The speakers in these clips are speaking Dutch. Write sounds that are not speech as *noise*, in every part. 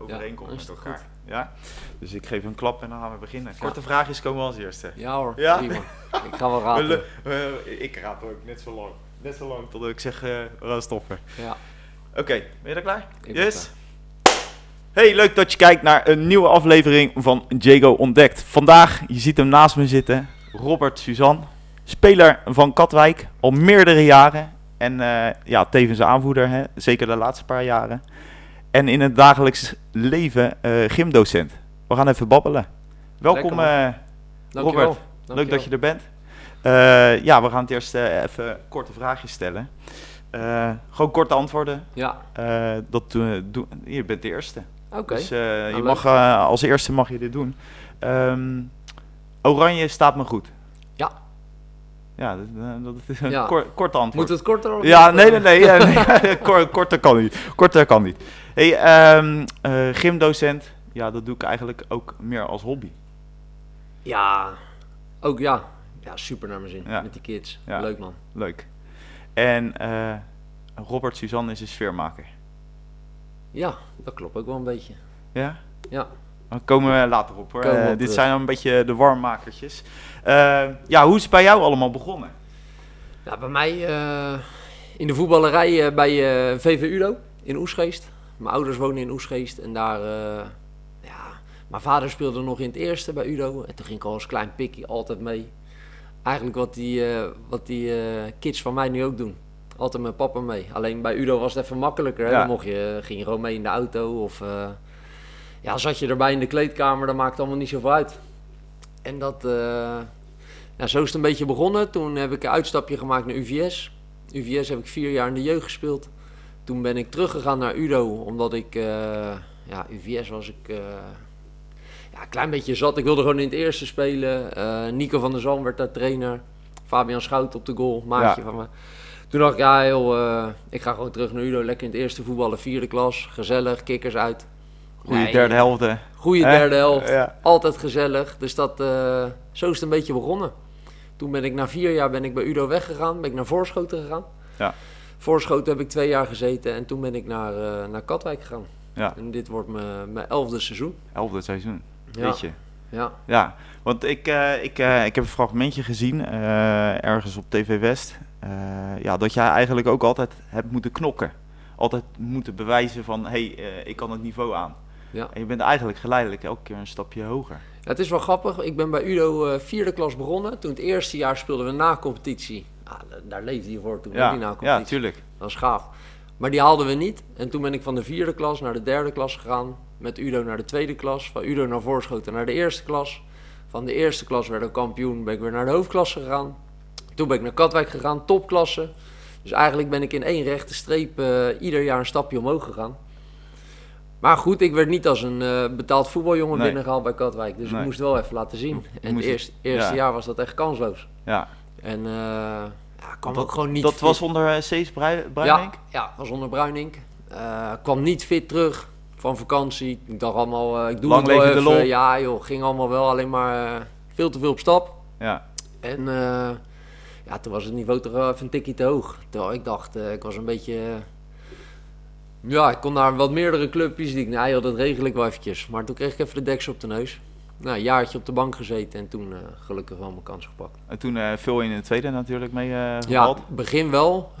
overeenkomt is met elkaar. Ja? Dus ik geef een klap en dan gaan we beginnen. Korte vraagjes komen als eerste. Ja hoor, Ja? prima. Ik ga wel *laughs* We raden. ik raad ook net zo lang. Net zo lang tot ik zeg, we gaan stoppen. Ja, Oké, ben je er klaar? ik yes. Hey, leuk dat je kijkt naar een nieuwe aflevering van Jago Ontdekt. Vandaag, je ziet hem naast me zitten, Robert Suzan. Speler van Katwijk, al meerdere jaren. En eh, ja, tevens aanvoerder, hè? zeker de laatste paar jaren. En in het dagelijks leven eh, gymdocent. We gaan even babbelen. Welkom eh, Dankjewel. Robert, leuk dat je er bent. Eh, ja, we gaan het eerst even korte vraagjes stellen. Gewoon korte antwoorden. Ja, dat doen, doen- je bent de eerste. oké. Dus eh, je mag, als eerste mag je dit doen. Ehm, oranje staat me goed. Ja. Ja, dat, dat is een Ja. kor- kort antwoord. Moet het korter of ja, nee, nee, nee. nee. *laughs* Kor- korter kan niet. Korter kan niet. Hey, ehm, eh, gymdocent. Ja, dat doe ik eigenlijk ook meer als hobby. Ja, ook ja. Ja, super naar mijn zin. Ja. Met die kids. Ja. Leuk man. Leuk. En eh, Robert Suzanne is een sfeermaker. Ja, dat klopt ook wel een beetje. Ja? Ja. Daar komen we later op hoor. Eh, dit zijn dan een beetje de warmmakertjes. Ja, hoe is het bij jou allemaal begonnen? Ja, bij mij in de voetballerij bij VV Udo in Oesgeest. Mijn ouders wonen in Oesgeest en daar, eh, ja, mijn vader speelde nog in het eerste bij Udo. En toen ging ik al als klein pikkie altijd mee. Eigenlijk wat die, eh, wat die eh, kids van mij nu ook doen. Altijd met papa mee. Alleen bij Udo was het even makkelijker. Hè? Ja. Dan mocht je, ging je gewoon mee in de auto of ja, zat je erbij in de kleedkamer, dat maakt allemaal niet zoveel uit. En dat, eh, ja, zo is het een beetje begonnen. Toen heb ik een uitstapje gemaakt naar UVS. UVS heb ik vier jaar in de jeugd gespeeld. Toen ben ik teruggegaan naar Udo, omdat ik, eh, ja, UVS was ik eh, ja, een klein beetje zat. Ik wilde gewoon in het eerste spelen. Eh, Nico van der Zalm werd daar trainer. Fabian Schout op de goal, maatje Ja. van me. Toen dacht ik, ja joh, eh, ik ga gewoon terug naar Udo. Lekker in het eerste voetballen, vierde klas. Gezellig, kikkers uit. Goeie Nee, derde helft. hè? Hè? derde helft. Ja. Altijd gezellig. Dus dat, zo is het een beetje begonnen. Toen ben ik na vier jaar ben ik bij Udo weggegaan. Ben ik naar Voorschoten gegaan. Ja. Voorschoten heb ik twee jaar gezeten. En toen ben ik naar, eh, naar Katwijk gegaan. Ja. En dit wordt mijn, mijn elfde seizoen. Elfde seizoen. Ja. Weet je. Ja. Ja, want ik, eh, ik, eh, ik heb een fragmentje gezien, ergens op TV West. ja, dat jij eigenlijk ook altijd hebt moeten knokken. Altijd moeten bewijzen van, hé, hey, ik kan het niveau aan. Ja. En je bent eigenlijk geleidelijk elke keer een stapje hoger. Ja, het is wel grappig. Ik ben bij Udo vierde klas begonnen. Toen het eerste jaar speelden we na competitie. Da- daar leefde je voor toen, Ja, die na ja, competitie. tuurlijk. Dat is gaaf. Maar die haalden we niet. En toen ben ik van de vierde klas naar de derde klas gegaan. Met Udo naar de tweede klas. Van Udo naar Voorschoten naar de eerste klas. Van de eerste klas werden we kampioen. Ben ik weer naar de hoofdklasse gegaan. Toen ben ik naar Katwijk gegaan, topklasse. Dus eigenlijk ben ik in één rechte streep eh, ieder jaar een stapje omhoog gegaan. Maar goed, ik werd niet als een eh, betaald voetbaljongen Nee. binnengehaald bij Katwijk. Dus Nee. ik moest wel even laten zien. En het eerste, eerste ja. jaar was dat echt kansloos. Ja, En eh ja, kwam Dat- ook gewoon niet dat fit. was onder uh, Cees Brui- Bruinink? Ja, ja, was onder Bruinink. Eh, kwam niet fit terug van vakantie. Ik dacht allemaal, eh, ik doe Lang het wel even. Ja joh, ging allemaal wel, alleen maar eh, veel te veel op stap. Ja, En eh, ja, toen was het niveau toch even een tikje te hoog. Terwijl ik dacht, eh, ik was een beetje... eh, ja, ik kon naar wat meerdere clubjes. Die ik, nou joh, dat regel ik wel eventjes. Maar toen kreeg ik even de deksel op de neus. Nou, een jaartje op de bank gezeten en toen eh, gelukkig wel mijn kans gepakt. en toen eh veel in de tweede natuurlijk mee eh Ja, begin wel.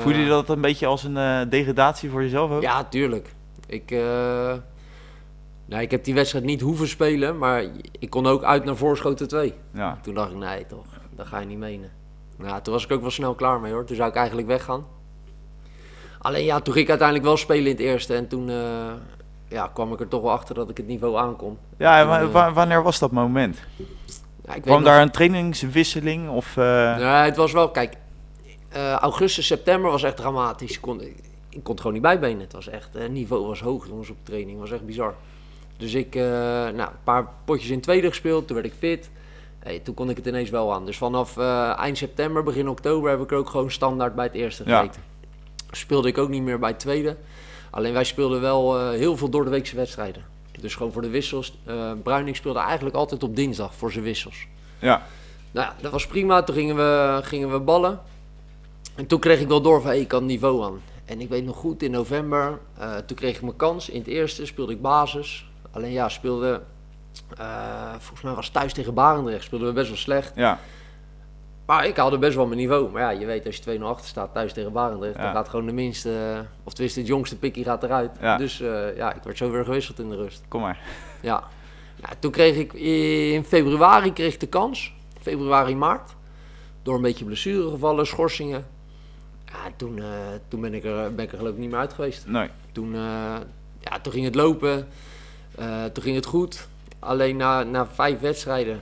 Voelde je dat een beetje als een degradatie voor jezelf ook? Ja, tuurlijk. Ik, nou, ik heb die wedstrijd niet hoeven spelen, maar ik kon ook uit naar Voorschoten 2. Ja, Toen dacht ik, nee toch, dat ga je niet menen. Nou, toen was ik ook wel snel klaar mee hoor. Toen zou ik eigenlijk weggaan. Alleen ja, toen ging ik uiteindelijk wel spelen in het eerste. En toen ja, kwam ik er toch wel achter dat ik het niveau aankon. ja en eh, wa- wanneer was dat moment? Ja, ik weet Kwam nog- daar een trainingswisseling? Of, eh, Nee, het was wel, kijk, eh, augustus, september was echt dramatisch. Ik kon, ik kon het gewoon niet bijbenen. Het was echt, het niveau was hoog jongens op training. Het was echt bizar. Dus ik, eh, nou, een paar potjes in tweede gespeeld. Toen werd ik fit. Hey, toen kon ik het ineens wel aan. Dus vanaf eh, eind september, begin oktober heb ik er ook gewoon standaard bij het eerste Ja. gezeten. Speelde ik ook niet meer bij het tweede. Alleen wij speelden wel eh, heel veel door de weekse wedstrijden. Dus gewoon voor de wissels. eh Bruining speelde eigenlijk altijd op dinsdag voor zijn wissels. ja, Nou ja, dat was prima. Toen gingen we, gingen we ballen. En toen kreeg ik wel door van, hey, ik kan niveau aan. En ik weet nog goed, in november, eh, toen kreeg ik mijn kans. In het eerste speelde ik basis. Alleen ja, speelde, eh, volgens mij was thuis tegen Barendrecht, speelden we best wel slecht. Ja, Maar ik haalde best wel mijn niveau. Maar ja, je weet, als je 2-0 achter staat thuis tegen Barendrecht, Ja. dan gaat gewoon de minste, of tenminste het jongste pikkie gaat eruit. Ja. Dus eh, ja, ik werd zo weer gewisseld in de rust. kom maar. Ja. Toen kreeg ik in februari kreeg ik de kans. Februari, maart. Door een beetje blessuregevallen, schorsingen. Ja, toen, eh, toen ben, ik er, ben ik er geloof ik niet meer uit geweest. Nee. Toen, eh, ja, toen ging het lopen. Toen ging het goed. Alleen na, na vijf wedstrijden.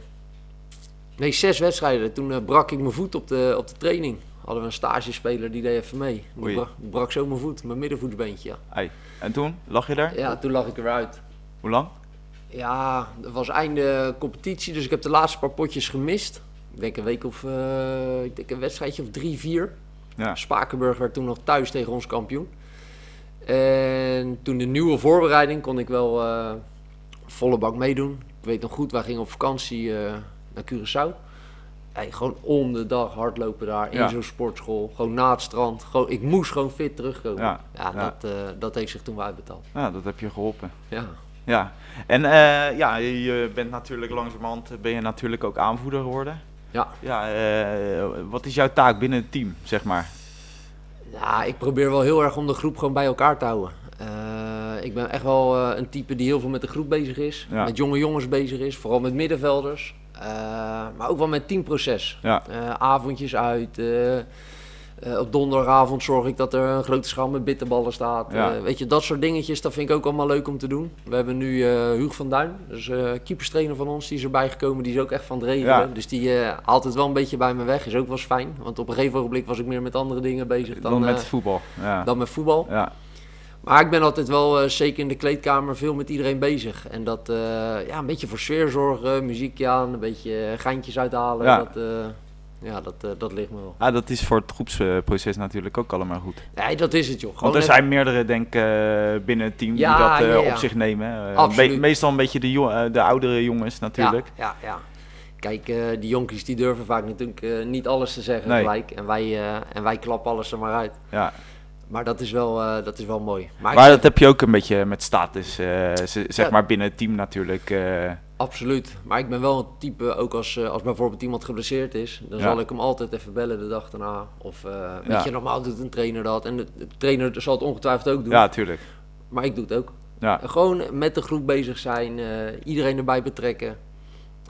Nee, zes wedstrijden. Toen eh, brak ik mijn voet op de, op de training. Hadden we een stagespeler die deed even mee. Die brak, brak zo mijn voet, mijn middenvoetsbeentje. Ja. Ei. En toen? Lag je daar? ja, toen lag ik er weer uit. Hoe lang? Ja, dat was einde competitie, dus ik heb de laatste paar potjes gemist. Ik denk een week of, eh, ik denk een wedstrijdje of drie, vier. Ja. Spakenburg werd toen nog thuis tegen ons kampioen. En toen de nieuwe voorbereiding kon ik wel eh, volle bak meedoen. Ik weet nog goed, wij gingen op vakantie eh, naar Curaçao. Hey, gewoon om de dag hardlopen daar in Ja. zo'n sportschool. Gewoon na het strand. Gewoon, ik moest gewoon fit terugkomen. Ja, Ja, ja. Dat, eh, dat heeft zich toen wel uitbetaald. Nou, dat heb je geholpen. Ja. Ja. En eh, ja, je bent natuurlijk langzamerhand ben je natuurlijk ook aanvoerder geworden. Ja. Ja, eh, wat is jouw taak binnen het team, zeg maar? Ja, ik probeer wel heel erg om de groep gewoon bij elkaar te houden. Eh, ik ben echt wel eh, een type die heel veel met de groep bezig is. Ja. Met jonge jongens bezig is, vooral met middenvelders. Eh, maar ook wel met teamproces. Ja. Eh, avondjes uit. eh, op donderdagavond zorg ik dat er een grote schaal met bitterballen staat. Ja. Weet je, dat soort dingetjes, dat vind ik ook allemaal leuk om te doen. We hebben nu Huug van Duin, dus keeperstrainer van ons, die is erbij gekomen. Die is ook echt van het regelen. Ja. Dus die haalt het wel een beetje bij me weg. Is ook wel eens fijn. Want op een gegeven ogenblik was ik meer met andere dingen bezig dan, Dan, met voetbal. Ja. dan met voetbal. ja. Maar ik ben altijd wel, eh, zeker in de kleedkamer, veel met iedereen bezig. En dat, eh, ja, een beetje voor sfeer zorgen, muziekje aan, een beetje eh, geintjes uithalen. Ja. Dat, ja, dat, dat ligt me wel. Ah, dat is voor het groepsproces natuurlijk ook allemaal goed. Nee, dat is het joh. Gewoon Want er zijn meerdere, denk ik, binnen het team Ja, die dat ja, ja. op zich nemen. Be- meestal een beetje de, de oudere jongens natuurlijk. Ja, ja, ja. Kijk, die jonkies die durven vaak natuurlijk niet alles te zeggen Nee. gelijk. En wij, en wij klappen alles er maar uit. Ja. Maar dat is wel, eh, dat is wel mooi. Maar, dat heb je ook een beetje met status, eh, zeg Ja. maar binnen het team natuurlijk. eh, Absoluut. Maar ik ben wel een type, ook als, als bijvoorbeeld iemand geblesseerd is, dan Ja. zal ik hem altijd even bellen de dag daarna. Of weet Ja. je, normaal doet een trainer dat. En de, de trainer zal het ongetwijfeld ook doen. ja, tuurlijk. Maar ik doe het ook. Ja. Gewoon met de groep bezig zijn, iedereen erbij betrekken.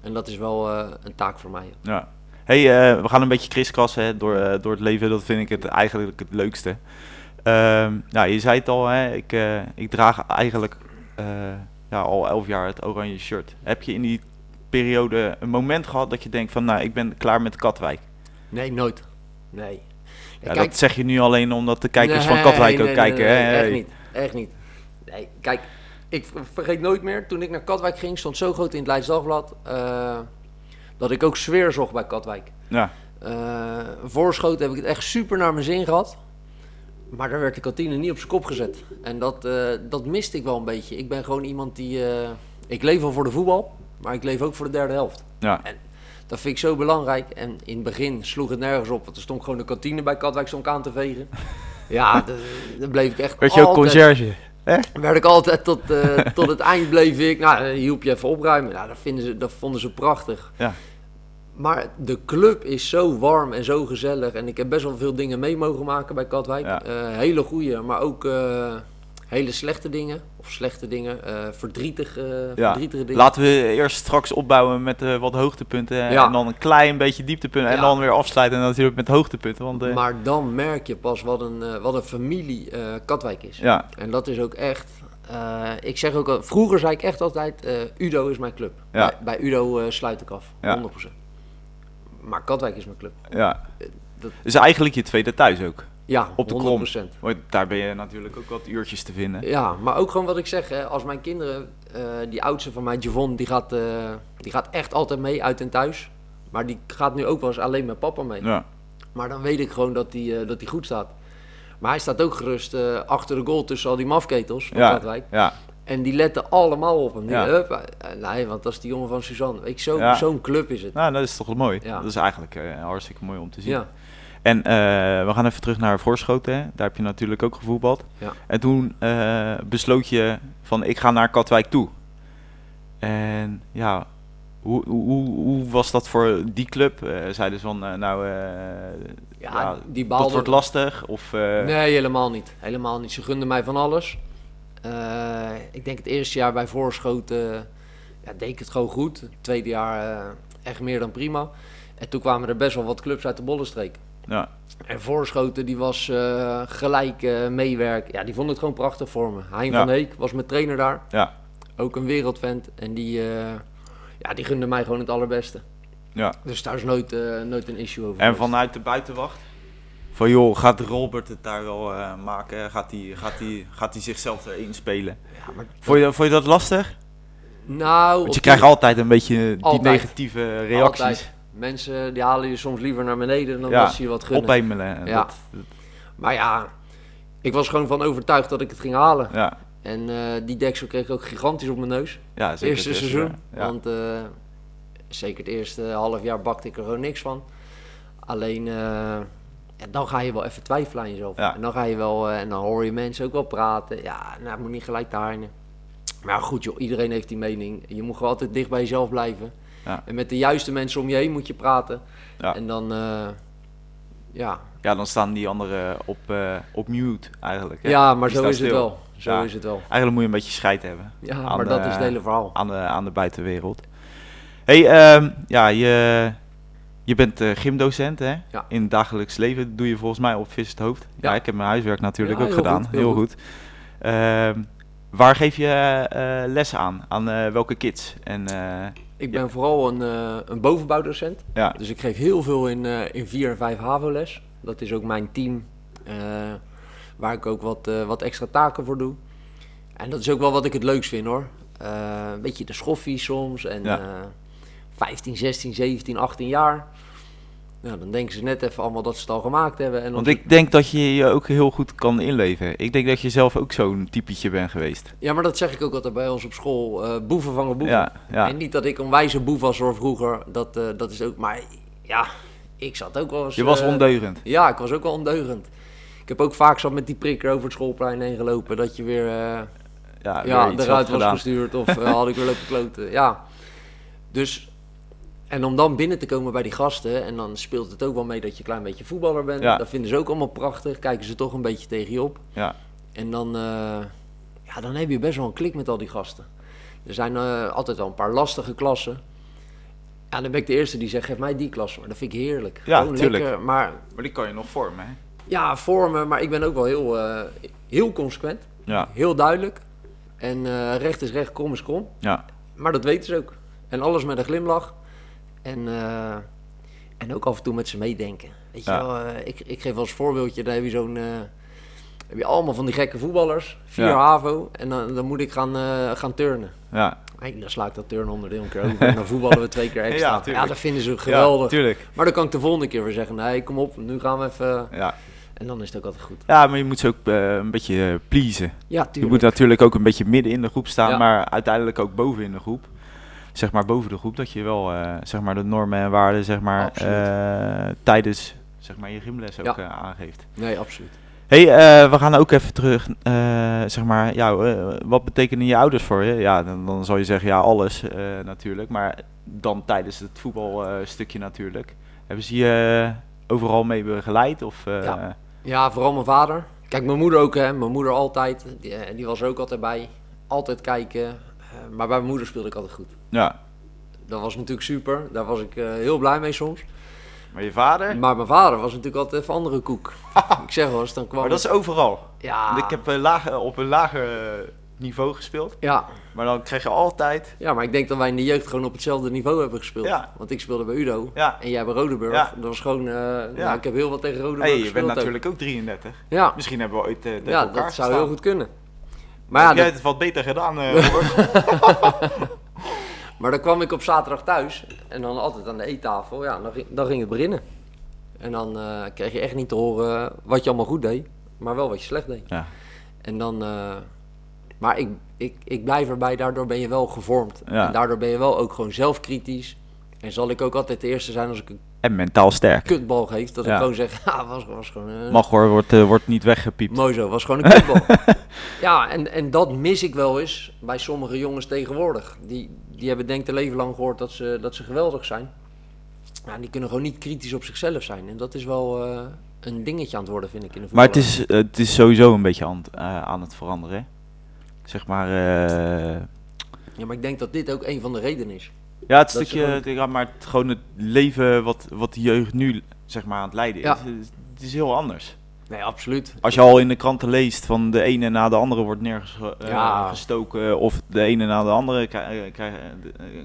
En dat is wel een taak voor mij. Ja. Hey, we gaan een beetje kriskassen door, door het leven. Dat vind ik het eigenlijk het leukste. Nou, je zei het al, hè, ik, eh, ik draag eigenlijk eh, ja, al elf jaar het oranje shirt. Heb je in die periode een moment gehad dat je denkt van, nou, ik ben klaar met Katwijk? Nee, nooit. Nee. Ja, dat zeg je nu alleen omdat de kijkers van Nee, Katwijk ook nee, kijken. nee, hè? echt niet. Echt niet. Nee, kijk, ik ver- vergeet nooit meer, toen ik naar Katwijk ging, stond zo groot in het Leids Dagblad, eh, dat ik ook sfeer zocht bij Katwijk. Ja, voorschoten heb ik het echt super naar mijn zin gehad. Maar daar werd de kantine niet op zijn kop gezet. En dat, eh, dat miste ik wel een beetje. Ik ben gewoon iemand die... eh, ik leef wel voor de voetbal, maar ik leef ook voor de derde helft. ja, Dat vind ik zo belangrijk. En in het begin sloeg het nergens op. Want er stond gewoon de kantine bij Katwijk stond aan te vegen. Ja, *laughs* dan bleef ik echt werd je ook conciërge? werd ik altijd tot, eh, tot het eind bleef ik. Nou, hielp je even opruimen. Nou, dat, vinden ze, dat vonden ze prachtig. Ja. Maar de club is zo warm en zo gezellig. En ik heb best wel veel dingen mee mogen maken bij Katwijk. Ja. Eh, hele goede, maar ook eh, hele slechte dingen. Of slechte dingen. eh verdrietig, Ja. verdrietige dingen. Laten we eerst straks opbouwen met wat hoogtepunten. Ja. En dan een klein beetje dieptepunten. En dan weer afsluiten natuurlijk met hoogtepunten. Want, Maar dan merk je pas wat een, wat een familie Katwijk is. ja, En dat is ook echt. ik zeg ook al, vroeger zei ik echt altijd: Udo is mijn club. Ja. Bij, bij Udo sluit ik af, Ja. 100%. Maar Katwijk is mijn club. ja. dat- Dus eigenlijk je tweede thuis ook. Ja, Op de 100%. Want daar ben je natuurlijk ook wat uurtjes te vinden. Ja, maar ook gewoon wat ik zeg, hè, als mijn kinderen, eh, die oudste van mij, Javon, die gaat, eh, die gaat echt altijd mee uit en thuis. Maar die gaat nu ook wel eens alleen met papa mee. Ja, Maar dan weet ik gewoon dat hij dat die goed staat. Maar hij staat ook gerust eh, achter de goal tussen al die mafketels van ja, Katwijk. ja, En die letten allemaal op hem. Die, Ja. hup, eh, nee, want dat is die jongen van Suzanne. Weet zo, Ja. zo'n club is het. nou dat is toch mooi. Ja. Dat is eigenlijk eh, hartstikke mooi om te zien. En eh, we gaan even terug naar Voorschoten. Hè? Daar heb je natuurlijk ook gevoetbald. En toen besloot je van ik ga naar Katwijk toe. En ja, hoe, hoe, hoe was dat voor die club? Zeiden ze van nou, Ja, die dat wordt lastig? Of, Nee, helemaal niet. Helemaal niet. Ze gunden mij van alles. Eh, ik denk het eerste jaar bij Voorschoten ja, deed ik het gewoon goed. Het tweede jaar eh, echt meer dan prima. En toen kwamen er best wel wat clubs uit de Bollenstreek. ja, En Voorschoten die was eh, gelijk eh meewerken. Ja, die vond het gewoon prachtig voor me. Hein Ja. van Heek was mijn trainer daar. ja, Ook een wereldvent. En die, eh, ja, die gunde mij gewoon het allerbeste. ja. Dus daar is nooit, eh, nooit een issue over. En geweest. vanuit de buitenwacht? Van joh, gaat Robert het daar wel eh, maken? Gaat hij gaat die, gaat die zichzelf erin spelen? Ja, maar, Vond je, vond je dat lastig? nou, Want je die- krijgt altijd een beetje die Altijd. negatieve reacties. Altijd. Mensen die halen je soms liever naar beneden dan Ja, dat ze je wat gunnen. Ophemelen. Ja. Dat, dat- Maar ja, ik was gewoon van overtuigd dat ik het ging halen. ja, En eh, die deksel kreeg ik ook gigantisch op mijn neus. ja, Het eerste het seizoen. Ja. Want eh, zeker het eerste half jaar bakte ik er gewoon niks van. Alleen, ja, dan ga je wel even twijfelen aan jezelf. Ja. En dan ga je wel, eh, en dan hoor je mensen ook wel praten. Ja, nou, het moet niet gelijk daarin. Maar goed joh, iedereen heeft die mening. Je moet gewoon altijd dicht bij jezelf blijven. Ja. En met de juiste mensen om je heen moet je praten. Ja. En dan, eh, ja. ja, dan staan die anderen op, eh, op mute eigenlijk. hè. ja, maar Die zo is het wel. Zo Ja. is het wel. Eigenlijk moet je een beetje scheid hebben Ja, maar dat is het hele verhaal. aan de, aan de buitenwereld. hey, ehm, ja, je, je bent eh, gymdocent hè? Ja. in het dagelijks leven. Doe je volgens mij op Vis het Hoofd. Ja. Ja. ik heb mijn huiswerk natuurlijk Ja, ook heel gedaan. goed, heel heel goed. goed. Ehm, waar geef je eh les aan? Aan eh, welke kids? En, Ik ben vooral een, een bovenbouwdocent. ja, Dus ik geef heel veel in, in 4 en 5 HAVO-les. Dat is ook mijn team, waar ik ook wat, wat extra taken voor doe. En dat is ook wel wat ik het leukst vind hoor. Een beetje de schoffies soms. En Ja. Eh 15, 16, 17, 18 jaar. Nou, dan denken ze net even allemaal dat ze het al gemaakt hebben. En want ik denk dat je je ook heel goed kan inleven. Ik denk dat je zelf ook zo'n typetje bent geweest. Ja, maar dat zeg ik ook altijd bij ons op school. eh, boeven vangen boeven. Ja, ja. En niet dat ik een wijze boef was hoor vroeger. Dat, eh, dat is ook... Maar ja, ik zat ook wel eens... Je was eh, ondeugend. Ja, ik was ook wel ondeugend. Ik heb ook vaak zo met die prikker over het schoolplein heen gelopen. Dat je weer, Ja, ja, weer iets eruit was gedaan. gestuurd. Of had ik weer lopen kloten. *laughs* Ja. Dus... En om dan binnen te komen bij die gasten, en dan speelt het ook wel mee dat je een klein beetje voetballer bent. Ja. Dat vinden ze ook allemaal prachtig. Kijken ze toch een beetje tegen je op. Ja, En dan, eh, ja, dan heb je best wel een klik met al die gasten. Er zijn eh, altijd wel een paar lastige klassen. Ja, dan ben ik de eerste die zegt, geef mij die klas. Maar dat vind ik heerlijk. Ja, Gewoon tuurlijk. lekker. Maar maar die kan je nog vormen, hè? ja, vormen. Maar ik ben ook wel heel, eh, heel consequent. Ja, Heel duidelijk. En eh, recht is recht, krom is krom. ja, Maar dat weten ze ook. En alles met een glimlach. En, eh, en ook af en toe met ze meedenken. Weet je Ja. wel, eh, ik, ik geef als voorbeeldje, daar heb je zo'n... eh, heb je allemaal van die gekke voetballers, vier Ja. HAVO, en dan, dan moet ik gaan, gaan turnen. ja. En dan sla ik dat turnonderdeel een keer over en dan voetballen we twee keer *laughs* extra. Ja, dat vinden ze geweldig. maar dan kan ik de volgende keer weer zeggen, nee, kom op, nu gaan we even... Ja. En dan is het ook altijd goed. ja, maar je moet ze ook een beetje pleasen. Ja, Je tuurlijk. moet natuurlijk ook een beetje midden in de groep staan, maar uiteindelijk ook boven in de groep. Zeg maar boven de groep, dat je wel eh, zeg maar de normen en waarden zeg maar, eh, tijdens zeg maar, je gymles ook Ja. eh, aangeeft. Nee, absoluut. hey, we gaan ook even terug, zeg maar, ja, wat betekenen je ouders voor je? Ja, dan, dan zal je zeggen, ja, alles natuurlijk, maar dan tijdens het voetbalstukje natuurlijk. Hebben ze je overal mee begeleid? Of, Ja. Ja, vooral mijn vader. Kijk, mijn moeder ook, hè. Mijn moeder altijd. Die, die was ook altijd bij. Altijd kijken. Eh, maar bij mijn moeder speelde ik altijd goed. ja. Dat was natuurlijk super. Daar was ik eh, heel blij mee soms. Maar je vader? Maar mijn vader was natuurlijk altijd even andere koek. *laughs* ik zeg wel eens, dan kwam... Maar dat is overal. ja, Ik heb eh, lager, op een lager niveau gespeeld. ja, Maar dan krijg je altijd. ja, maar ik denk dat wij in de jeugd gewoon op hetzelfde niveau hebben gespeeld. Ja. Want ik speelde bij Udo. Ja. En jij bij Rodeburg. Ja. Dat was gewoon... eh, nou, ik heb heel wat tegen Rodeburg Hey, je bent ook. natuurlijk ook 33. Ja, Misschien hebben we ooit tegen ja elkaar dat zou heel goed kunnen. Maar ja, jij dat- het wat beter gedaan, Robert? *laughs* Maar dan kwam ik op zaterdag thuis en dan altijd aan de eettafel. Ja, dan ging, dan ging het beginnen. En dan eh, kreeg je echt niet te horen wat je allemaal goed deed, maar wel wat je slecht deed. ja. En dan, eh, maar ik, ik, ik blijf erbij, daardoor ben je wel gevormd. Ja. En daardoor ben je wel ook gewoon zelfkritisch. En zal ik ook altijd de eerste zijn als ik een En mentaal sterk. kutbal geeft. Dat Ja. ik gewoon zeg, ja, was, was gewoon... eh, Mag hoor, wordt, eh, wordt niet weggepiept. Mooi zo, was gewoon een *laughs* kutbal. ja, en, en dat mis ik wel eens bij sommige jongens tegenwoordig. Die, die hebben denk ik een leven lang gehoord dat ze, dat ze geweldig zijn. Ja, die kunnen gewoon niet kritisch op zichzelf zijn. En dat is wel eh, een dingetje aan het worden, vind ik, in de voetbal. Maar het is, het is sowieso een beetje aan, het- aan het veranderen. hè. Zeg maar, Ja, maar ik denk dat dit ook een van de redenen is. Ja, het Dat stukje, gewoon- ja, maar het, gewoon het leven wat, wat de jeugd nu zeg maar aan het leiden is, Ja. het is heel anders. Nee, absoluut. Als je al in de kranten leest van de ene na de andere wordt nergens eh, Ja. gestoken of de ene na de andere krijgt krijgt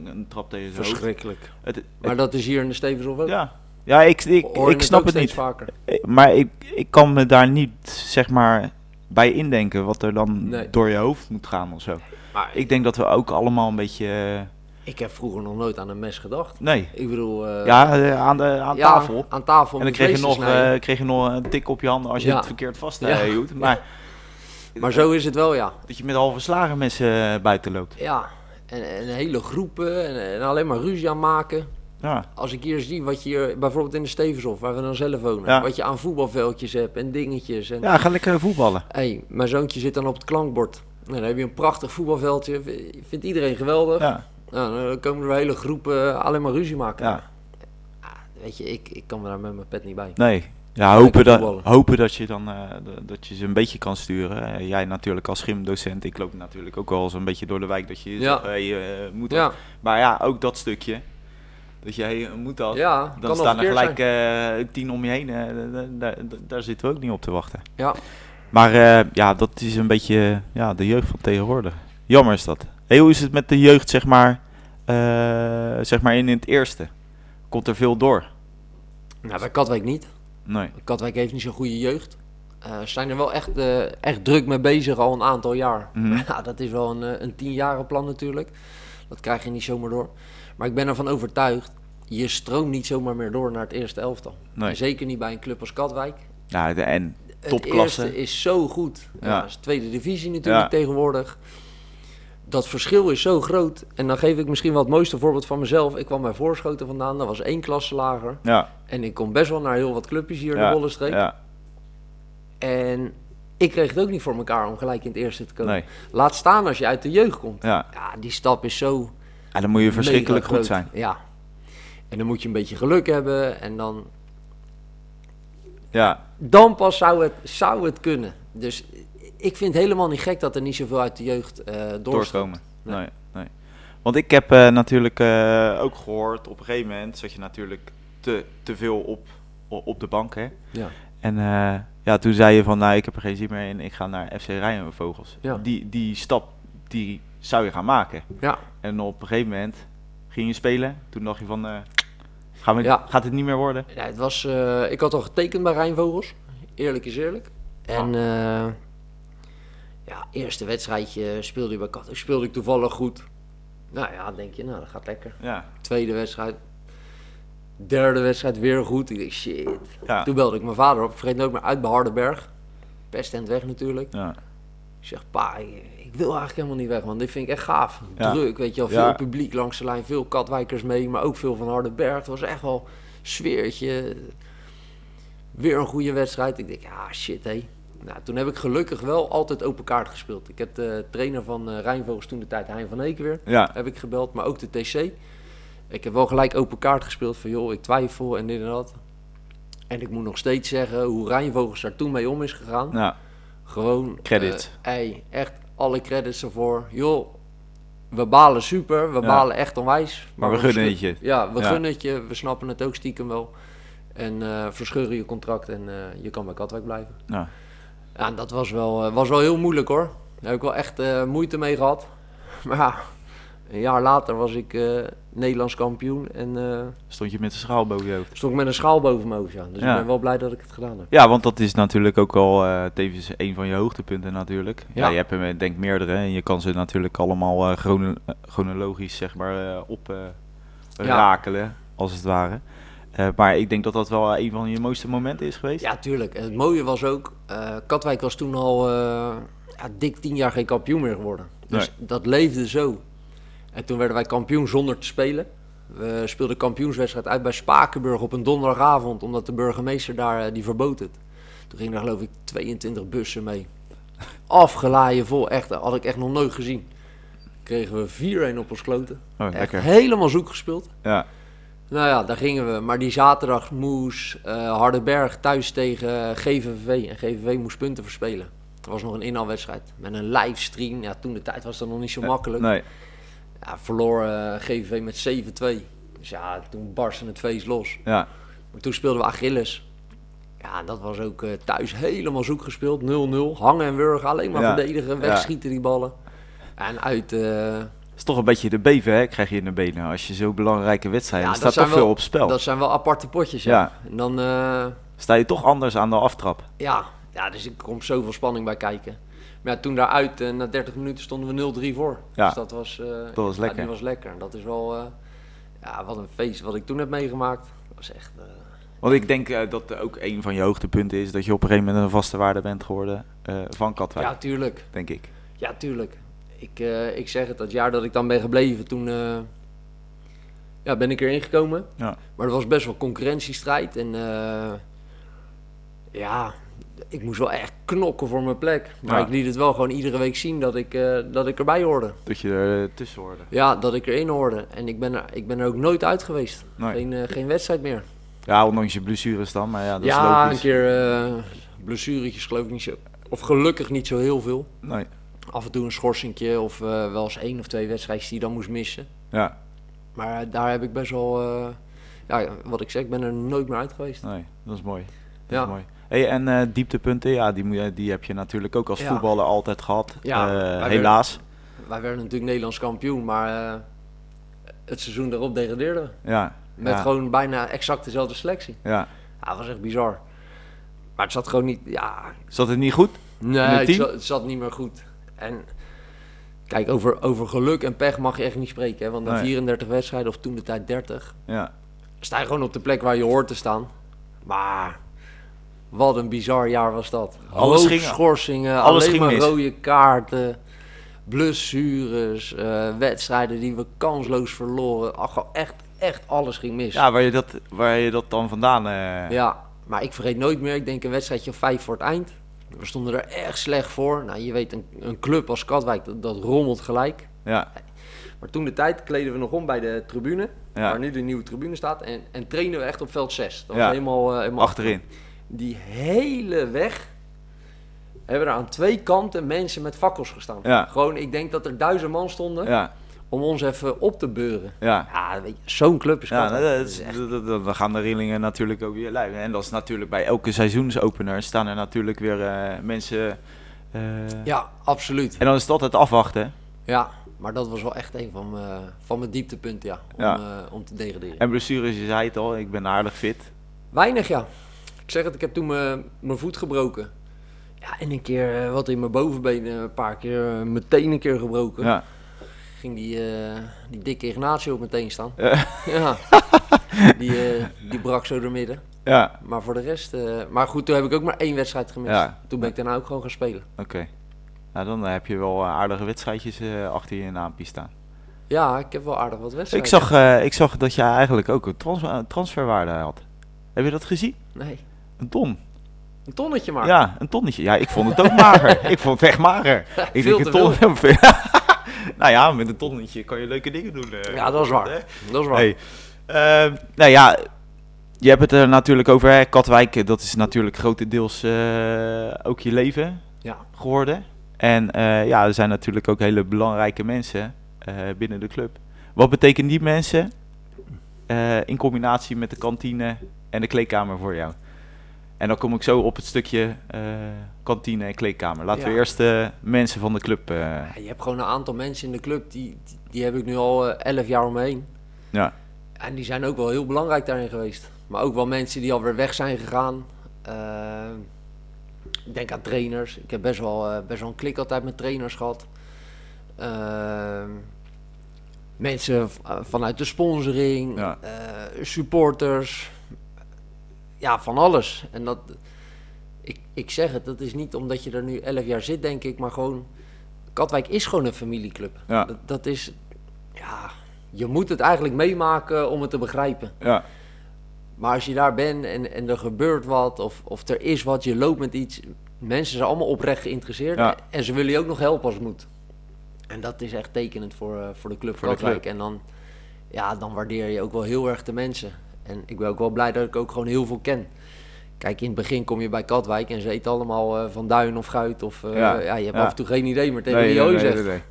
een trap tegen zijn hoofd. Verschrikkelijk. Het, Maar dat is hier in de Stevenshof ook. ja, ja ik, ik, Hoor ik snap het niet. vaker. Eh, Maar ik, ik kan me daar niet zeg maar bij indenken wat er dan Nee. door je hoofd moet gaan of zo. Maar Ik denk dat we ook allemaal een beetje. eh, ik heb vroeger nog nooit aan een mes gedacht. nee. Ik bedoel... eh, Ja, eh, aan, de, aan ja, tafel. aan tafel En dan kreeg je, nog, eh, kreeg je nog een tik op je handen als je Ja. het verkeerd vast Ja. Maar *laughs* Maar zo is het wel, ja. dat je met halve slagen mensen buiten loopt. Ja, en, en hele groepen en, en alleen maar ruzie aan maken. Ja, Als ik hier zie wat je hier, bijvoorbeeld in de Stevenshof, waar we dan zelf wonen, wat je aan voetbalveldjes hebt en dingetjes. En, ja ga lekker voetballen. hey, mijn zoontje zit dan op het klankbord. En dan heb je een prachtig voetbalveldje, vindt iedereen geweldig. Ja, Nou, dan komen er hele groepen alleen maar ruzie maken. ja. Ah, weet je, ik, ik kan me daar met mijn pet niet bij. Nee. Ja, hopen dat, hopen dat je dan eh, dat je ze een beetje kan sturen. Eh, jij natuurlijk als gymdocent, ik loop natuurlijk ook wel eens een beetje door de wijk dat je Ja. zegt, hey, eh, moet dat. Ja, Maar ja, ook dat stukje. Dat je, hey, moet dat. ja Dan staan er gelijk eh, tien om je heen. eh, da- da- da- daar zitten we ook niet op te wachten. Ja. Maar eh, ja, dat is een beetje ja, de jeugd van tegenwoordig. Jammer is dat. Hey, hoe is het met de jeugd, zeg maar, eh, zeg maar in het eerste? Komt er veel door? Nou, bij Katwijk niet. Nee. Katwijk heeft niet zo'n goede jeugd. Eh, Ze zijn er wel echt, eh, echt druk mee bezig al een aantal jaar. Mhm. *laughs* Ja, dat is wel een, een tienjaren plan natuurlijk. Dat krijg je niet zomaar door. Maar ik ben ervan overtuigd, je stroomt niet zomaar meer door naar het eerste elftal. Nee. Zeker niet bij een club als Katwijk. Ja, de, en Het Topklasse. eerste is zo goed. Ja. Is tweede divisie natuurlijk Ja. tegenwoordig. Dat verschil is zo groot. En dan geef ik misschien wel het mooiste voorbeeld van mezelf. Ik kwam bij Voorschoten vandaan, dat was één klasse lager. ja, En ik kom best wel naar heel wat clubjes hier in ja, de Bollenstreek. Ja, En ik kreeg het ook niet voor elkaar om gelijk in het eerste te komen. nee. Laat staan als je uit de jeugd komt. Ja. Ja, die stap is zo ja, dan moet je verschrikkelijk goed zijn. Ja. En dan moet je een beetje geluk hebben. En dan, Ja, dan pas zou het, zou het kunnen. Dus ik vind het helemaal niet gek dat er niet zoveel uit de jeugd eh doorstroomt. doorkomen. Nee. Nee, nee. Want ik heb eh, natuurlijk eh, ook gehoord, op een gegeven moment zat je natuurlijk te, te veel op, op de bank. Hè? Ja. En eh, ja, toen zei je van, nou, ik heb er geen zin meer in, ik ga naar FC Rijnvogels. Ja. Die, die stap, die zou je gaan maken. Ja. En op een gegeven moment ging je spelen. Toen dacht je van, eh, gaan we, Ja. gaat het niet meer worden? Ja, het was, eh, ik had al getekend bij Rijnvogels. Eerlijk is eerlijk. En eh, ja, eerste wedstrijdje speelde ik bij Kat. Speelde ik toevallig goed. Nou ja, denk je, nou dat gaat lekker. Ja, Tweede wedstrijd. Derde wedstrijd weer goed. Ik dacht, shit. ja, Toen belde ik mijn vader op. Vergeet nooit meer uit bij Hardenberg. Pestent weg natuurlijk. ja. Ik zeg, pa, ik, wil eigenlijk helemaal niet weg, man. Dit vind ik echt gaaf. Ja. Druk, weet je wel. Veel Ja. publiek langs de lijn. Veel Katwijkers mee, maar ook veel van Hardenberg. Het was echt wel sfeertje. Weer een goede wedstrijd. Ik denk, ja, shit, hé. Nou, toen heb ik gelukkig wel altijd open kaart gespeeld. Ik heb de trainer van eh Rijnvogels toen de tijd, Hein van Eken weer, ja. heb ik gebeld. Maar ook de TC. Ik heb wel gelijk open kaart gespeeld van, joh, ik twijfel en dit en dat. En ik moet nog steeds zeggen hoe Rijnvogels daar toen mee om is gegaan. ja. Gewoon. Credit. ey, echt alle credits ervoor. Joh, we balen super. We Ja. balen echt onwijs. Maar we gunnen het je. Ja, we Ja. gunnen het je. We snappen het ook stiekem wel. En eh verscheuren je contract en je kan bij Katwijk blijven. Ja. Ja, dat was wel, eh, was wel heel moeilijk hoor. Daar heb ik wel echt eh, moeite mee gehad. Maar *laughs* ja, een jaar later was ik eh, Nederlands kampioen. En eh, Stond je met de schaal boven je hoofd. stond ik met een schaal boven mijn hoofd. Ja. Dus Ja. ik ben wel blij dat ik het gedaan heb. Ja, want dat is natuurlijk ook wel eh, tevens een van je hoogtepunten natuurlijk. Ja, Ja. je hebt er denk meerdere en je kan ze natuurlijk allemaal chrono- chronologisch zeg maar eh, op eh, Ja. rakelen, als het ware. Eh, maar ik denk dat dat wel een van je mooiste momenten is geweest. Ja, tuurlijk. En het mooie was ook, eh, Katwijk was toen al eh, ja, dik tien jaar geen kampioen meer geworden. Dus dat leefde zo. En toen werden wij kampioen zonder te spelen. We speelden kampioenswedstrijd uit bij Spakenburg op een donderdagavond, omdat de burgemeester daar, die verbood het. Toen gingen er geloof ik 22 bussen mee. Afgelaaien vol, echt, dat had ik echt nog nooit gezien. Kregen we 4-1 op ons kloten. Oh, Echt lekker. helemaal zoek gespeeld. Ja. Nou ja, daar gingen we. Maar die zaterdag moest eh Hardenberg thuis tegen GVV. En GVV moest punten verspelen. Het was nog een inhaalwedstrijd. Met een livestream. Ja, toen de tijd was dat nog niet zo makkelijk. Nee. Ja, verloor eh, GVV met 7-2. Dus ja, toen barstte het feest los. Ja. Maar toen speelden we Achilles. Ja, dat was ook eh, thuis helemaal zoek gespeeld. 0-0. Hangen en wurgen. Alleen maar Ja. verdedigen. Wegschieten die ballen. En uit... is toch een beetje de beven, hè, krijg je in de benen. Als je zo belangrijke wedstrijden, Ja, er dat staat toch veel op spel. dat zijn wel aparte potjes, ja. Ja. En dan... eh, Sta je toch anders aan de aftrap. Ja, ja, dus er komt zoveel spanning bij kijken. Maar ja, toen daaruit, eh, na 30 minuten, stonden we 0-3 voor. Ja, dus dat was, eh, dat was ja, lekker. die was lekker. Dat is wel, ja, wat een feest wat ik toen heb meegemaakt. Dat was echt, Want ik denk dat ook een van je hoogtepunten is dat je op een gegeven moment een vaste waarde bent geworden van Katwijk, ja, tuurlijk. denk ik. Ja, tuurlijk. Ik, eh, ik zeg het, dat jaar dat ik dan ben gebleven, toen eh, ja, ben ik erin gekomen. Ja. Maar er was best wel concurrentiestrijd. En eh, ja, ik moest wel echt knokken voor mijn plek. Maar Ja. ik liet het wel gewoon iedere week zien dat ik, dat ik erbij hoorde. Dat je er tussen hoorde. Ja, dat ik erin hoorde. En ik ben er, ik ben er ook nooit uit geweest. Nee. Geen, geen wedstrijd meer. Ja, ondanks je blessures dan, maar ja, dat is ja, een logisch. keer eh blessuretjes geloof ik niet zo. Of gelukkig niet zo heel veel. Nee. Af en toe een schorsingje of eh, wel eens één of twee wedstrijdjes die je dan moest missen. Ja, Maar eh, daar heb ik best wel, eh, ja, wat ik zeg, ik ben er nooit meer uit geweest. nee, dat is mooi. Dat Ja. is mooi. Hey, en dieptepunten, ja, die, moet je- die heb je natuurlijk ook als Ja. voetballer altijd gehad. Ja, wij helaas. Wij werden natuurlijk Nederlands kampioen, maar het seizoen daarop degradeerden we. Ja. Met ja. gewoon bijna exact dezelfde selectie. Ja. Ja, dat was echt bizar. Maar het zat gewoon niet, ja, Zat het niet goed? Nee, het zat niet meer goed. En kijk, over, over geluk en pech mag je echt niet spreken. Hè? Want na Nee. 34 wedstrijden, of toen de tijd 30, Ja. sta je gewoon op de plek waar je hoort te staan. Maar wat een bizar jaar was dat. Alles ging- schorsingen, alles alleen ging maar mis. rode kaarten, blessures, eh, wedstrijden die we kansloos verloren. Ach, echt, echt alles ging mis. Ja, waar je dat, waar je dat dan vandaan... eh, Ja, maar ik vergeet nooit meer. Ik denk een wedstrijdje of vijf voor het eind. We stonden er echt slecht voor. Nou, je weet, een, een club als Katwijk, dat, dat rommelt gelijk. ja. Maar toen de tijd kleden we nog om bij de tribune. Ja. Waar nu de nieuwe tribune staat. En, en trainen we echt op veld 6. Dat Ja. was helemaal, eh, helemaal Achterin. Die hele weg hebben er aan twee kanten mensen met fakkels gestaan. Ja. Gewoon, ik denk dat er duizend man stonden Ja. Om ons even op te beuren. Ja. Zo'n club is Ja, dat is, echt- dan gaan de rillingen natuurlijk ook weer luiden. En dat is natuurlijk bij elke seizoensopener staan er natuurlijk weer eh, mensen... eh, ja, absoluut. En dan is het altijd afwachten. Ja, maar dat was wel echt een van mijn, van mijn dieptepunten, ja. Om, Ja. eh, om te degraderen. En blessures, je zei het al, ik ben aardig fit. Weinig, ja. Ik zeg het, ik heb toen mijn mijn voet gebroken. Ja, en een keer wat in mijn bovenbeen, eh, een paar keer meteen een keer gebroken. Ja. Ging die, eh, die dikke Ignacio op meteen staan. Ja. *laughs* Ja. die, eh, die brak zo door midden. Ja, Maar voor de rest... eh, maar goed, toen heb ik ook maar één wedstrijd gemist. Ja. Toen ben ik daarna ook gewoon gaan spelen. oké. Nou, dan heb je wel aardige wedstrijdjes achter je naampje staan. Ja, ik heb wel aardig wat Ik wedstrijden. zag, eh, ik zag dat jij eigenlijk ook een trans een transferwaarde had. Heb je dat gezien? Nee, Een ton. een tonnetje maar. Ja, een tonnetje. Ja, ik vond het ook mager. *laughs* Ik vond het echt mager. Ik Veel denk te een ton. *laughs* *laughs* nou ja, met een tonnetje kan je leuke dingen doen. eh. Ja, dat is waar. Hè? Dat is waar. Hey, ehm, nou ja, je hebt het er natuurlijk over. Hè? Katwijk, eh, dat is natuurlijk grotendeels eh ook je leven Ja. geworden. En ja, er zijn natuurlijk ook hele belangrijke mensen binnen de club. Wat betekenen die mensen in combinatie met de kantine en de kleedkamer voor jou? En dan kom ik zo op het stukje eh, kantine en kleedkamer. Laten we eerst de mensen van de club. eh, Ja, je hebt gewoon een aantal mensen in de club, die, die, die heb ik nu al eh, elf jaar om me heen. ja, En die zijn ook wel heel belangrijk daarin geweest. Maar ook wel mensen die alweer weg zijn gegaan. Ik denk aan trainers. Ik heb best wel, best wel een klik altijd met trainers gehad. Eh, mensen vanuit de sponsoring, Ja. supporters. Ja, van alles. En dat, ik, ik zeg het, dat is niet omdat je er nu elf jaar zit, denk ik, maar gewoon. Katwijk is gewoon een familieclub. Ja. Dat, dat is. Ja, je moet het eigenlijk meemaken om het te begrijpen. Ja, Maar als je daar bent en, en er gebeurt wat, of, of er is wat, je loopt met iets. Mensen zijn allemaal oprecht geïnteresseerd. Ja. En ze willen je ook nog helpen als het moet. En dat is echt tekenend voor, eh, voor de club Voor de Katwijk. En dan, ja, dan waardeer je ook wel heel erg de mensen. En ik ben ook wel blij dat ik ook gewoon heel veel ken. Kijk, in het begin kom je bij Katwijk en ze eten allemaal eh, van Duin of Guit. Of, eh, Ja, ja, je hebt ja. af en toe geen idee meer tegen nee, wie je nee, hooi nee, zegt. nee, nee.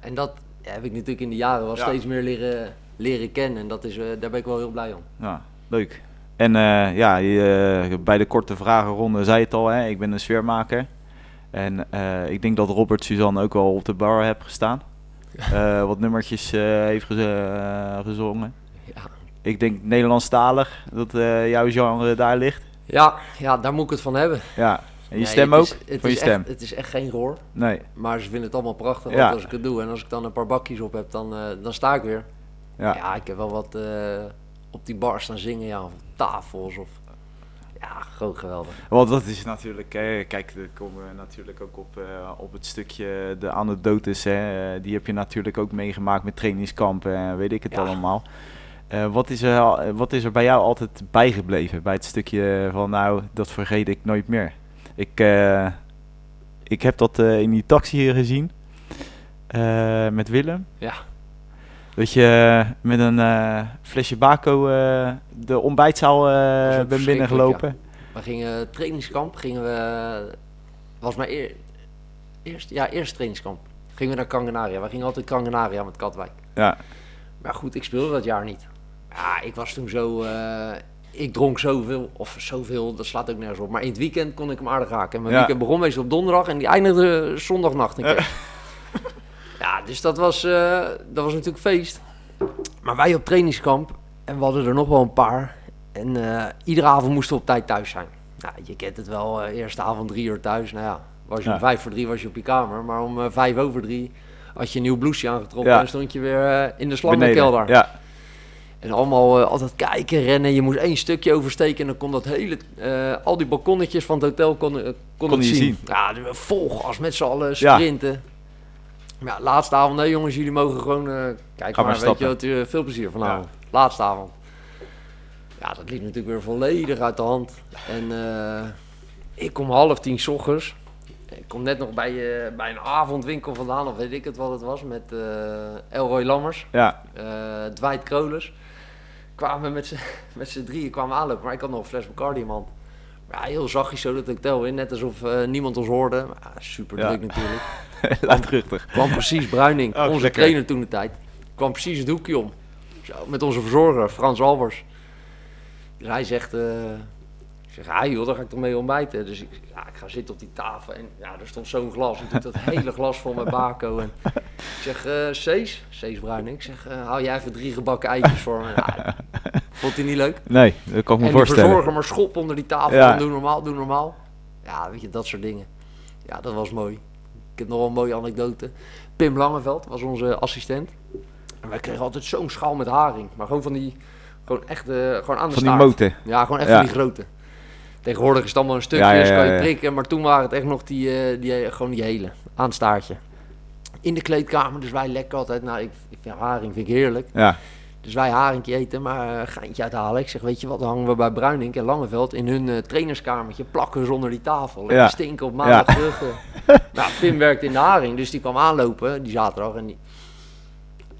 En dat heb ik natuurlijk in de jaren wel Ja. steeds meer leren, leren kennen. En dat is, eh, daar ben ik wel heel blij om. Ja, leuk. En eh, ja, je, bij de korte vragenronde zei het al, hè, ik ben een sfeermaker. En eh, ik denk dat Robert Suzanne ook wel op de bar heeft gestaan. *laughs* Eh, wat nummertjes eh, heeft gez- gezongen. Ja, Ik denk Nederlandstalig, dat eh, jouw genre daar ligt. ja, ja, daar moet ik het van hebben. Ja, en je Nee, stem ook? is- het Van je is stem? Echt, het is echt geen gehoor. Nee, Maar ze vinden het allemaal prachtig Ja. als ik het doe. En als ik dan een paar bakjes op heb, dan, eh, dan sta ik weer. ja. Ja, ik heb wel wat eh, op die bar staan zingen. Ja, of tafels. Of... Ja, gewoon geweldig. Want dat is natuurlijk, kijk, daar komen we natuurlijk ook op, op het stukje de anekdotes. Hè, die heb je natuurlijk ook meegemaakt met trainingskampen en weet ik het Ja. allemaal. Eh, wat, is er, al- wat is er bij jou altijd bijgebleven bij het stukje van nou, dat vergeet ik nooit meer? Ik, eh, ik heb dat eh, in die taxi hier gezien eh, met Willem. Ja. Dat je met een eh, flesje bako eh, de ontbijtzaal eh bent binnengelopen. We gingen trainingskamp, gingen we... was mijn eer, eerst, ja, eerste trainingskamp. Gingen we naar Kangenaria. We gingen altijd Kangenaria met Katwijk. Ja. Maar goed, ik speelde dat jaar niet. Ja, ik was toen zo... eh, ik dronk zoveel, of zoveel, dat slaat ook nergens op. Maar in het weekend kon ik hem aardig raken. En mijn Ja. weekend begon meestal op donderdag en die eindigde zondagnacht een keer. *laughs* ja, dus dat was, eh, dat was natuurlijk feest. Maar wij op trainingskamp, en we hadden er nog wel een paar. En eh, iedere avond moesten we op tijd thuis zijn. Nou, je kent het wel, eerste avond drie uur thuis. Nou ja, was je Ja. om vijf voor drie was je op je kamer. Maar om vijf over drie had je een nieuw blouseje aangetrokken Ja. en stond je weer in de slangenkelder. Ja, En allemaal eh, altijd kijken, rennen. Je moest één stukje oversteken en dan kon dat hele, eh, al die balkonnetjes van het hotel kon, eh, kon, zien. zien. Ja, vol gas met z'n allen sprinten. Maar ja, laatste avond, nee jongens, jullie mogen gewoon, eh kijk Ga maar maar, weet je wat, veel plezier vanavond. Laatste avond. Ja, dat liep natuurlijk weer volledig uit de hand. En ik kom half tien 's ochtends. Ik kom net nog bij, bij een avondwinkel vandaan, of weet ik het wat het was, met eh Elroy Lammers ja, eh Dwight Krolers. Kwamen we *laughs* met z'n- drieën kwamen aanlopen, maar ik had nog een fles Bacardi in mijn hand. Maar ja, heel zachtjes zo dat hotel in, net alsof eh, niemand ons hoorde. Maar, super Ja. druk natuurlijk. *laughs* luidruchtig. Kwam precies Bruining, Oh, onze lekker. trainer toen de tijd. Kwam precies het hoekje om. Zo, met onze verzorger, Frans Albers. Dus hij zegt, eh, ik zeg, ja joh, daar ga ik toch mee ontbijten. Dus ik, ja, ik ga zitten op die tafel en ja, er stond zo'n glas. Ik doe dat *laughs* hele glas vol met bako. En ik zeg, eh Cees, Cees Bruining, ik zeg, eh, hou jij even drie gebakken eitjes voor me. Ja, vond hij niet leuk. Nee, dat kan ik me En voorstellen. verzorger maar schop onder die tafel. Ja. van, Doe normaal, doe normaal. Ja, weet je, dat soort dingen. Ja, dat was mooi. Ik heb nog wel een mooie anekdote. Pim Langeveld was onze assistent. En wij kregen altijd zo'n schaal met haring. Maar gewoon van die, gewoon echt, eh, gewoon aan de Van die moten. Ja, gewoon echt Ja. van die grote. Tegenwoordig is het allemaal een stukje, Ja, ja, ja, kan je ja. prikken. Maar toen waren het echt nog die, eh, die, eh, gewoon die hele, aan het staartje. In de kleedkamer, dus wij lekker altijd. Nou, ik, ik vind haring vind ik heerlijk. Ja, Dus wij haringje eten, maar een geintje uithalen. Ik zeg, weet je wat, dan hangen we bij Bruinink en Langeveld in hun eh, trainerskamertje. Plakken ze onder die tafel. Lekker Ja. stinken op maandag terug. eh. *laughs* nou, Pim werkte in de haring, dus die kwam aanlopen, die zaterdag. En die...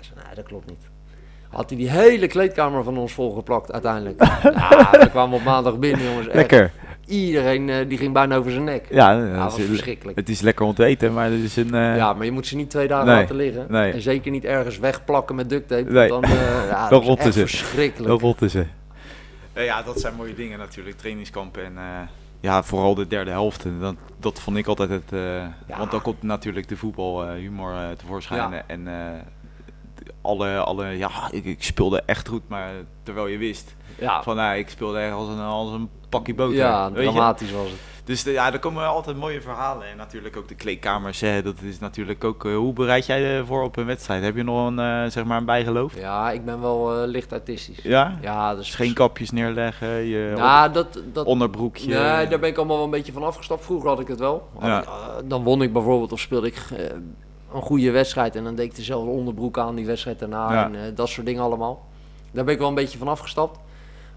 Zei, nee, dat klopt niet. Had hij die hele kleedkamer van ons volgeplakt uiteindelijk. *laughs* ja, we kwamen op maandag binnen, jongens. Echt. lekker. Iedereen eh, die ging bijna over zijn nek. Ja, Ja, dat is- verschrikkelijk. het is lekker om te eten, maar het is een... eh, Ja, maar je moet ze niet twee dagen Nee, laten liggen. nee. En zeker niet ergens wegplakken met duct tape. Nee. Dan, eh, ja, *laughs* dat is ze. verschrikkelijk. Dat rotten ze. ja, dat zijn mooie dingen natuurlijk, trainingskampen en... eh, ja, vooral de derde helft. En Dat, dat vond ik altijd het... eh, Ja. Want dan komt natuurlijk de voetbalhumor tevoorschijn. Ja. En eh, alle, alle... Ja, ik, ik speelde echt goed, maar terwijl je wist... Ja, Van, nou, ik speelde echt als een, als een pakje boter. ja weet je? dramatisch was het. Dus de, ja, er komen altijd mooie verhalen. En natuurlijk ook de kleedkamers. Hè, dat is natuurlijk ook... eh, hoe bereid jij je voor op een wedstrijd? Heb je nog een, eh, zeg maar een bijgeloof? Ja, ik ben wel eh, licht autistisch. Ja? Ja, dus geen kapjes neerleggen, je Nou, dat, dat, onderbroekje. nee, daar ben ik allemaal wel een beetje van afgestapt. Vroeger had ik het wel. Had Ja. ik, dan won ik bijvoorbeeld of speelde ik, een goede wedstrijd. En dan deed ik dezelfde onderbroek aan die wedstrijd daarna. Ja. En eh, dat soort dingen allemaal. Daar ben ik wel een beetje van afgestapt.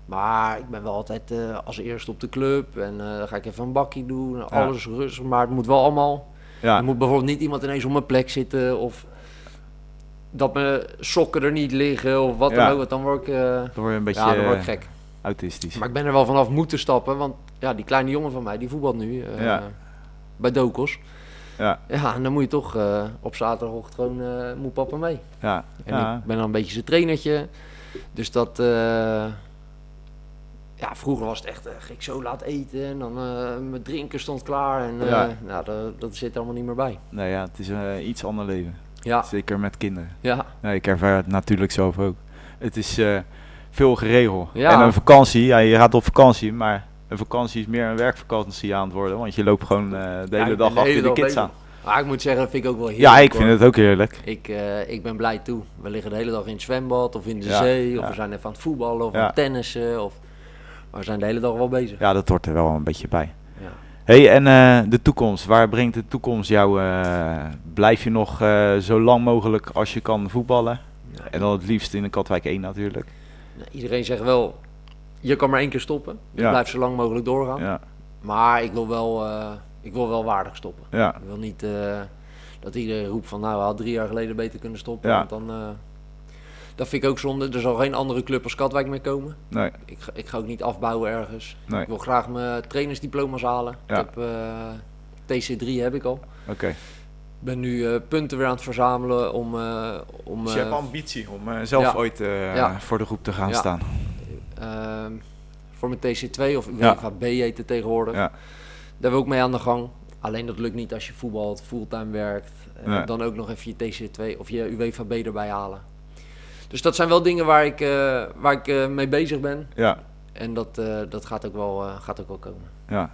Maar ik ben wel altijd eh, als eerste op de club. En eh, dan ga ik even een bakkie doen. Alles rustig. Maar het moet wel allemaal. Ja, Er moet bijvoorbeeld niet iemand ineens op mijn plek zitten. Of dat mijn sokken er niet liggen. Of wat Ja. dan ook. Want dan word ik, eh, dan word je een beetje ja, dan word ik gek. autistisch. Maar ik ben er wel vanaf moeten stappen. Want ja, die kleine jongen van mij, die voetbalt nu. Ja. Bij Dokos. Ja, Ja, en dan moet je toch eh, op zaterdagochtend gewoon, eh, moet papa mee. ja, En ja. ik ben dan een beetje zijn trainertje. Dus dat, eh, ja, vroeger was het echt, ik zo laat eten en dan mijn drinken stond klaar. En Ja. nou, dat, dat zit er allemaal niet meer bij. Nee, ja, het is een iets ander leven. Ja, Zeker met kinderen. ja, Nee, ik ervaar het natuurlijk zelf ook. Het is veel geregeld. Ja. En een vakantie, ja, je gaat op vakantie, maar een vakantie is meer een werkvakantie aan het worden. Want je loopt gewoon eh, de hele dag de achter hele de kids bezig. aan. Maar ik moet zeggen, dat vind ik ook wel heerlijk. Ja, ik vind hoor. het ook heerlijk. Ik, eh, ik ben blij toe. We liggen de hele dag in het zwembad of in de Ja, zee. Of ja. we zijn even aan het voetballen of aan het tennissen. Of... Maar we zijn de hele dag wel bezig. Ja, dat hoort er wel een beetje bij. Hey, en eh, de toekomst. Waar brengt de toekomst jou? blijf je nog zo lang mogelijk als je kan voetballen? En dan het liefst in de Katwijk 1 natuurlijk. Nou, iedereen zegt wel, je kan maar één keer stoppen. Dus Ja. blijf zo lang mogelijk doorgaan. Ja, Maar ik wil wel, eh, ik wil wel waardig stoppen. ja, Ik wil niet eh, dat iedereen roept van nou, we hadden drie jaar geleden beter kunnen stoppen. Want dan, eh, dat vind ik ook zonde. Er zal geen andere club als Katwijk meer komen. nee, Ik, ga- ik ga ook niet afbouwen ergens. nee. Ik wil graag mijn trainersdiploma's halen. Ik heb, eh, TC3 heb ik al. Oké. Ik ben nu punten weer aan het verzamelen om... om Dus je hebt ambitie om zelf ja. ooit Ja. voor de groep te gaan Ja. staan. Ehm, voor mijn TC2 of. UEFA B heet het tegenwoordig. Ja. Daar wil ik mee aan de gang. Alleen dat lukt niet als je voetbalt, fulltime werkt. Nee. Dan ook nog even je TC2 of je UEFA B erbij halen. Dus dat zijn wel dingen waar ik, eh, waar ik eh, mee bezig ben. Ja, En dat, eh, dat gaat, ook wel, gaat ook wel komen. ja.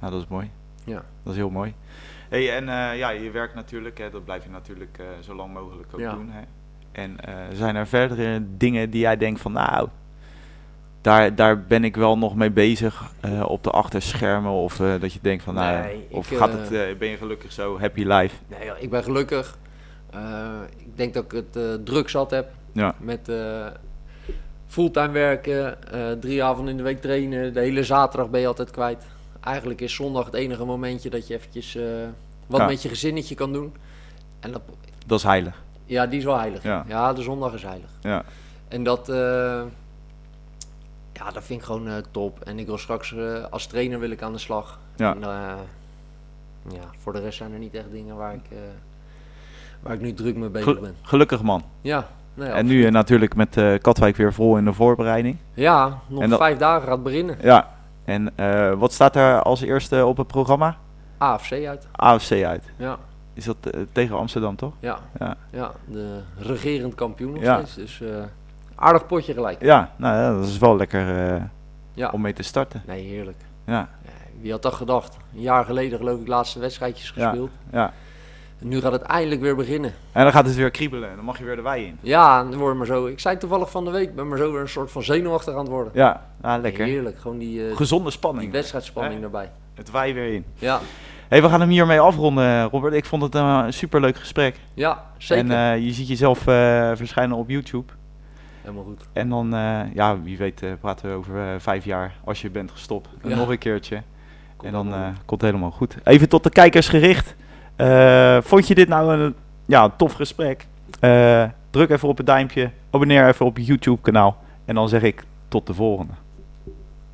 ja, dat is mooi. Ja. Dat is heel mooi. Hey, en ja, je werkt natuurlijk, hè, dat blijf je natuurlijk zo lang mogelijk ook Ja. doen. Hè. En zijn er verdere dingen die jij denkt van, nou, daar, daar ben ik wel nog mee bezig eh, op de achterschermen? Of eh, dat je denkt van, nou, Nee, of ik, gaat het, eh, ben je gelukkig zo, happy life? Nee, ik ben gelukkig. Ik denk dat ik het druk zat heb. Ja, Met fulltime werken, drie avonden in de week trainen. De hele zaterdag ben je altijd kwijt. Eigenlijk is zondag het enige momentje dat je eventjes wat Ja. met je gezinnetje kan doen. En dat, dat is heilig. ja, die is wel heilig. Ja. Ja, de zondag is heilig. Ja, En dat, ja, dat vind ik gewoon eh, top. En ik wil straks eh, als trainer wil ik aan de slag. Ja. En, eh, ja, voor de rest zijn er niet echt dingen waar ik, waar ik nu druk mee bezig Gel- ben. gelukkig man. Ja, nou ja, en nu natuurlijk met Katwijk weer vol in de voorbereiding. ja nog en vijf dagen gaat beginnen. Ja, en wat staat er als eerste op het programma? AFC uit. AFC uit. Ja, Is dat tegen Amsterdam toch? ja, Ja. ja, de regerend kampioen nog Ja. steeds. Dus aardig potje gelijk. Ja, nou ja, dat is wel lekker eh, Ja, om mee te starten. nee, heerlijk. Ja, wie had dat gedacht? Een jaar geleden geloof ik laatste wedstrijdjes gespeeld. ja. En nu gaat het eindelijk weer beginnen. En dan gaat het weer kriebelen en dan mag je weer de wei in. Ja, dan word maar zo. Ik zei toevallig van de week, ben maar zo weer een soort van zenuwachtig aan het worden. Ja, ah, lekker. Heerlijk, gewoon die, eh, Gezonde die spanning. wedstrijdspanning Hè? erbij. Het wei weer in. Ja, hey, we gaan hem hiermee afronden, Robert. Ik vond het een superleuk gesprek. ja zeker. En eh, je ziet jezelf verschijnen op YouTube. Helemaal goed. En dan, eh, ja, wie weet, eh, praten we over eh, vijf jaar als je bent gestopt. Ja. nog een keertje. Komt en dan komt het helemaal goed. Even tot de kijkers gericht. Vond je dit nou een ja, tof gesprek? Druk even op het duimpje. Abonneer even op YouTube kanaal. En dan zeg ik tot de volgende.